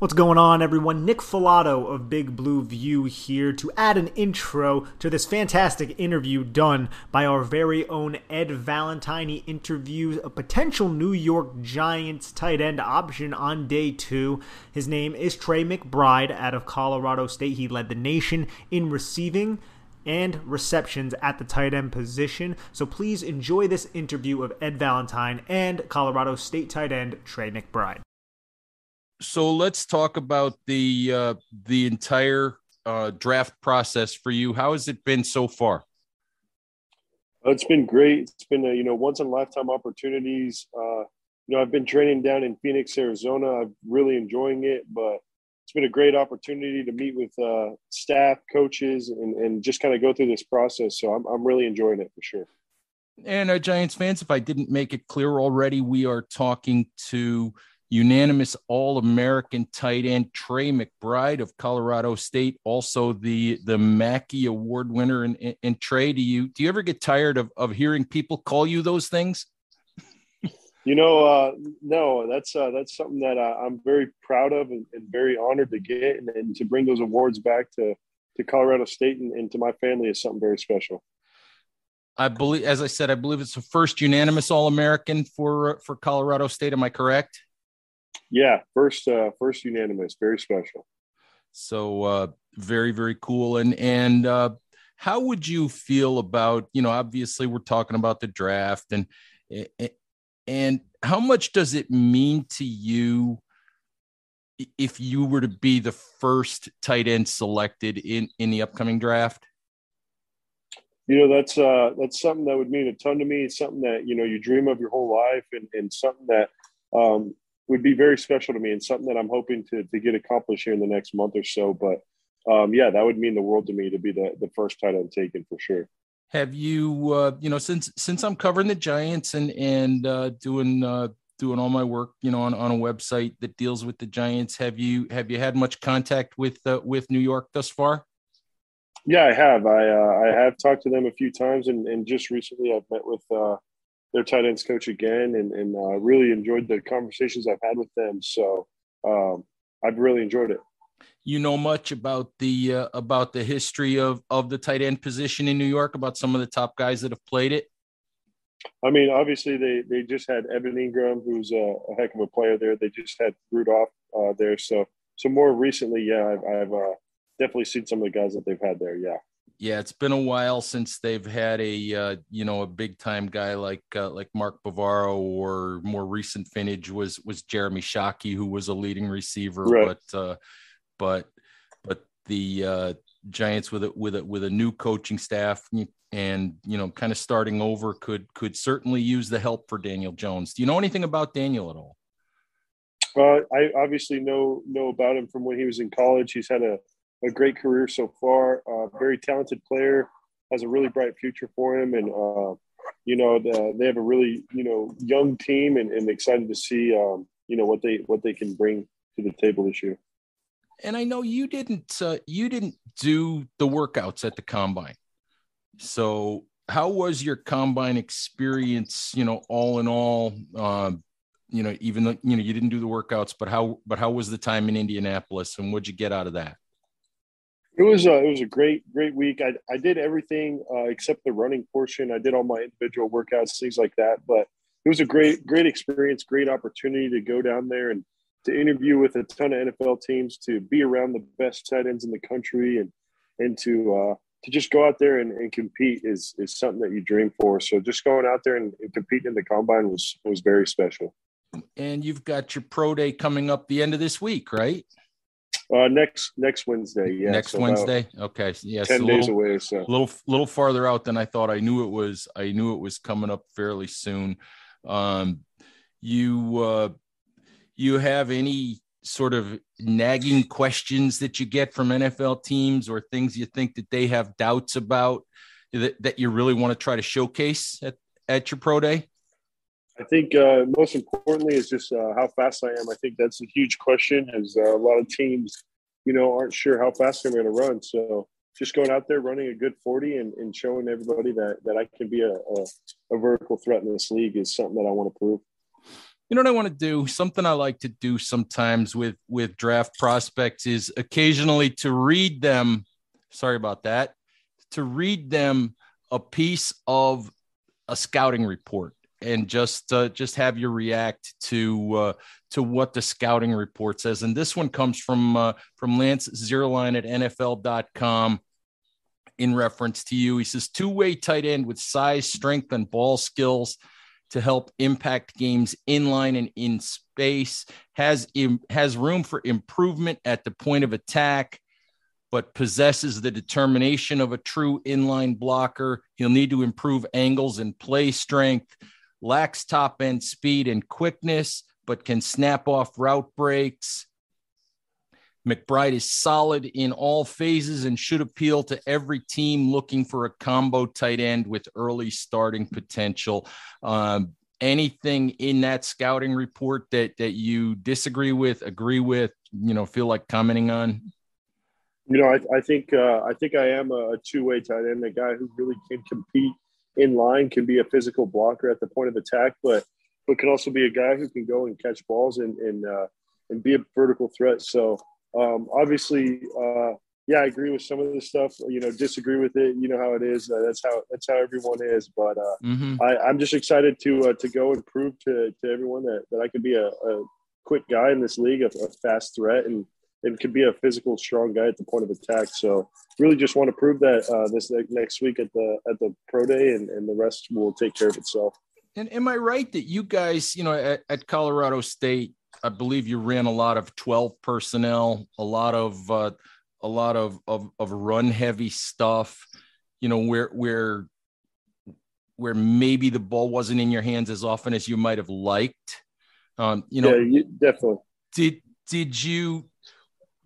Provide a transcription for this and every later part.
What's going on, everyone? Nick Falato of Big Blue View here to add an intro to this fantastic interview done by our very own Ed Valentine. He interviews a potential New York Giants tight end option on day two. His name is Trey McBride out of Colorado State. He led the nation in receiving and receptions at the tight end position. So please enjoy this interview of Ed Valentine and Colorado State tight end Trey McBride so let's talk about the uh, the entire uh, draft process for you. How has it been so far? It's been great. It's been a, you know once in a lifetime opportunities. Uh, you know I've been training down in Phoenix, Arizona. I'm really enjoying it, but it's been a great opportunity to meet with uh, staff, coaches, and, and just kind of go through this process. So I'm I'm really enjoying it for sure. And uh, Giants fans, if I didn't make it clear already, we are talking to unanimous All American tight end Trey McBride of Colorado State, also the the Mackey Award winner. And, and Trey, do you do you ever get tired of of hearing people call you those things? You know, uh, no, that's uh, that's something that uh, I'm very proud of and, and very honored to get, and, and, to bring those awards back to to Colorado State and, and to my family is something very special. I believe, as I said, I believe it's the first unanimous All American for for Colorado State. Am I correct? Yeah, first uh, first unanimous, very special. So uh, very very cool. And and uh, how would you feel about you know obviously we're talking about the draft and and how much does it mean to you if you were to be the first tight end selected in in the upcoming draft? You know that's uh, that's something that would mean a ton to me. It's something that you know you dream of your whole life, and, and something that um, would be very special to me and something that I'm hoping to, to get accomplished here in the next month or so. But um, yeah, that would mean the world to me to be the, the first title taken for sure. Have you, uh, you know, since since I'm covering the Giants and and uh, doing uh, doing all my work, you know, on, on a website that deals with the Giants, have you have you had much contact with uh, with New York thus far? Yeah, I have. I uh, I have talked to them a few times, and, and just recently I've met with uh, their tight ends coach again, and and uh, really enjoyed the conversations I've had with them. So um, I've really enjoyed it. You know much about the uh, about the history of of the tight end position in New York, about some of the top guys that have played it. I mean, obviously they they just had Evan Engram, who's a, a heck of a player there. They just had Rudolph uh, there, so so more recently, yeah, I've, I've uh, definitely seen some of the guys that they've had there. Yeah yeah, it's been a while since they've had a uh, you know a big time guy like uh, like Mark Bavaro or more recent vintage was was Jeremy Shockey who was a leading receiver, right. but uh, but but the uh, Giants with a with a with a new coaching staff and you know kind of starting over could could certainly use the help for Daniel Jones. Do you know anything about Daniel at all? Uh, I obviously know know about him from when he was in college. He's had a a great career so far. Uh, very talented player, has a really bright future for him, and uh, you know the, they have a really you know young team, and, and excited to see um, you know what they what they can bring to the table this year. And I know you didn't uh, you didn't do the workouts at the combine, so how was your combine experience? You know, all in all. Um, you know, even though you know you didn't do the workouts, but how but how was the time in Indianapolis, and what'd you get out of that? It was a, it was a great great week. I I did everything uh, except the running portion. I did all my individual workouts, things like that. But it was a great great experience, great opportunity to go down there and to interview with a ton of NFL teams, to be around the best tight ends in the country, and and to uh, to just go out there and, and, compete is is something that you dream for. So just going out there and, and competing in the combine was was very special. And you've got your pro day coming up the end of this week, right? Uh, next next Wednesday. Yeah. Next so Wednesday. Okay. Yes. Ten days little, away. So a little little farther out than I thought. I knew it was. I knew it was coming up fairly soon. Um, you uh, you have any sort of nagging questions that you get from NFL teams or things you think that they have doubts about that, that you really want to try to showcase at, at your pro day? I think uh, most importantly is just uh, how fast I am. I think that's a huge question, as uh, a lot of teams, you know, aren't sure how fast I'm going to run. So just going out there running a good 40 and, and showing everybody that that I can be a, a, a vertical threat in this league is something that I want to prove. You know what I want to do? Something I like to do sometimes with with draft prospects is occasionally to read them. Sorry about that. To read them a piece of a scouting report and just uh, just have you react to uh, to what the scouting report says. And this one comes from uh, from Lance Zierlein at NFL.com in reference to you. He says two way tight end with size, strength, and ball skills to help impact games in line and in space. Has Im- has room for improvement at the point of attack but possesses the determination of a true inline blocker. He'll need to improve angles and play strength lacks top end speed and quickness, but can snap off route breaks. McBride is solid in all phases and should appeal to every team looking for a combo tight end with early starting potential. Um, anything in that scouting report that that you disagree with, agree with, you know, feel like commenting on? You know, I, I think uh, I think I am a two way tight end, a guy who really can compete in line can be a physical blocker at the point of attack, but but can also be a guy who can go and catch balls and and uh, and be a vertical threat. So um, obviously, uh, yeah, I agree with some of this stuff. You know, disagree with it. You know how it is. Uh, that's how that's how everyone is. But uh, mm-hmm. I, am just excited to uh, to go and prove to to everyone that that I can be a, a quick guy in this league, a, a fast threat, and and could be a physical, strong guy at the point of attack. So really, just want to prove that uh, this next week at the at the pro day, and, and the rest will take care of itself. And am I right that you guys, you know, at, at Colorado State, I believe you ran a lot of twelve personnel, a lot of uh, a lot of, of of run heavy stuff. You know, where where where maybe the ball wasn't in your hands as often as you might have liked. Um, you know, yeah, you, definitely. Did did you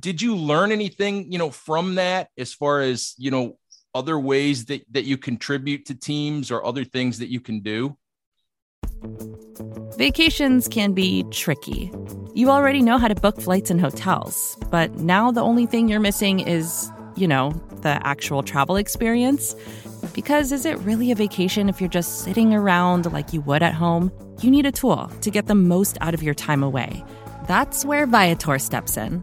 did you learn anything you know from that as far as you know other ways that that you contribute to teams or other things that you can do? Vacations can be tricky. You already know how to book flights and hotels but now the only thing you're missing is you know the actual travel experience. Because is it really a vacation if you're just sitting around like you would at home? You need a tool to get the most out of your time away. That's where viator steps in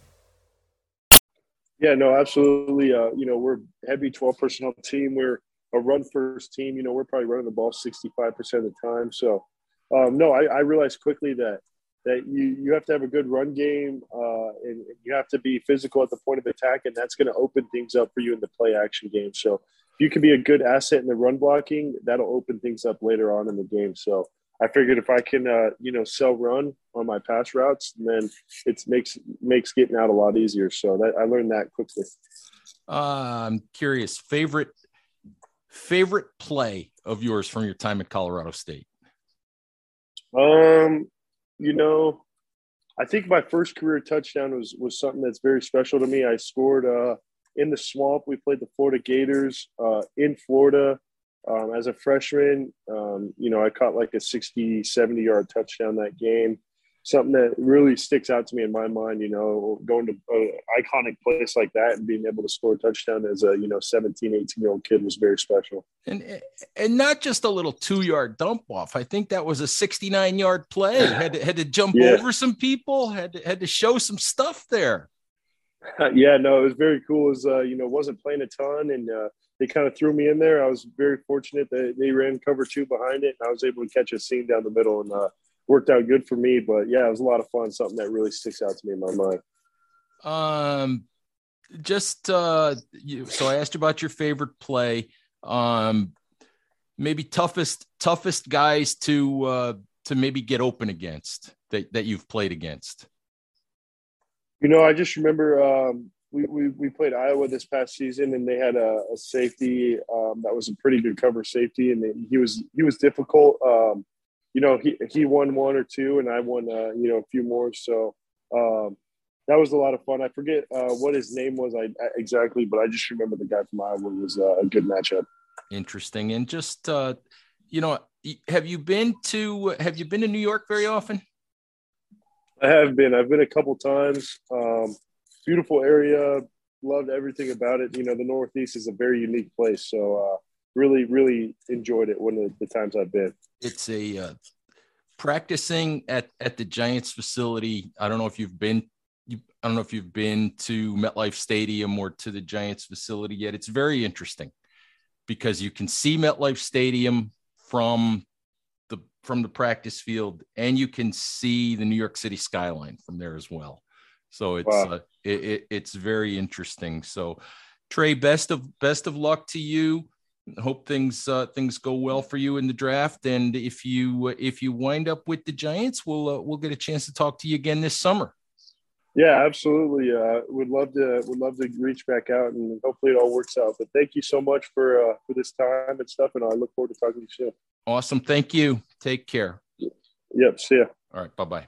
Yeah, no, absolutely. Uh, you know, we're heavy 12 personnel team. We're a run first team. You know, we're probably running the ball 65% of the time. So, um, no, I, I, realized quickly that that you you have to have a good run game uh, and you have to be physical at the point of attack, and that's going to open things up for you in the play action game. So, if you can be a good asset in the run blocking, that'll open things up later on in the game. So, I figured if I can, uh, you know, sell run on my pass routes, then it makes makes getting out a lot easier. So that I learned that quickly. Uh, I'm curious. Favorite favorite play of yours from your time at Colorado State? Um, you know, I think my first career touchdown was was something that's very special to me. I scored uh, in the swamp. We played the Florida Gators uh, in Florida um, as a freshman, um, you know, I caught like a 60, 70 yard touchdown that game. something that really sticks out to me in my mind. You know, going to an iconic place like that and being able to score a touchdown as a you know 17, 18 year old kid was very special. And and not just a little two yard dump off. I think that was a 69 yard play. Had to, had to jump yeah. over some people. Had to, had to show some stuff there. yeah, no, it was very cool. It was, uh, you know, wasn't playing a ton and uh, they kind of threw me in there. I was very fortunate that they ran cover two behind it and I was able to catch a seam down the middle and uh, worked out good for me. But yeah, it was a lot of fun. Something that really sticks out to me in my mind. Um, just uh, you, so I asked you about your favorite play. Um, maybe toughest toughest guys to uh, to maybe get open against that that you've played against. You know, I just remember um, we, we, we played Iowa this past season, and they had a, a safety um, that was a pretty good cover safety, and he was he was difficult. Um, you know, he he won one or two, and I won uh, you know a few more. So um, that was a lot of fun. I forget uh, what his name was I, exactly, but I just remember the guy from Iowa was uh, a good matchup. Interesting, and just uh, you know, have you been to have you been to New York very often? I have been. I've been a couple times. Um, beautiful area. Loved everything about it. You know, the Northeast is a very unique place. So, uh, really, really enjoyed it one of the times I've been. It's a uh, practicing at at the Giants facility. I don't know if you've been. I don't know if you've been to MetLife Stadium or to the Giants facility yet. It's very interesting because you can see MetLife Stadium from the from the practice field, and you can see the New York City skyline from there as well. So it's wow. uh, it, it, it's very interesting. So Trey, best of best of luck to you. Hope things uh, things go well for you in the draft. And if you if you wind up with the Giants, we'll uh, we'll get a chance to talk to you again this summer. Yeah, absolutely. Uh, would love to would love to reach back out and hopefully it all works out. But thank you so much for uh, for this time and stuff, and I look forward to talking to you soon. Awesome. Thank you. Take care. Yep. See ya. All right. Bye bye.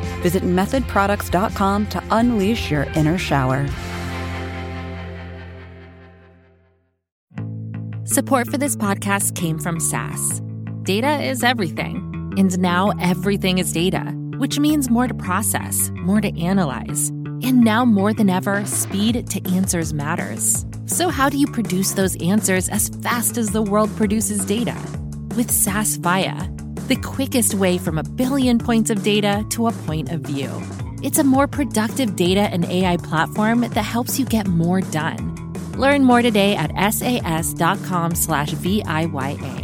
Visit methodproducts.com to unleash your inner shower. Support for this podcast came from SAS. Data is everything, and now everything is data, which means more to process, more to analyze. And now more than ever, speed to answers matters. So, how do you produce those answers as fast as the world produces data? With SAS Viya, the quickest way from a billion points of data to a point of view. It's a more productive data and AI platform that helps you get more done. Learn more today at sas.com slash VIYA.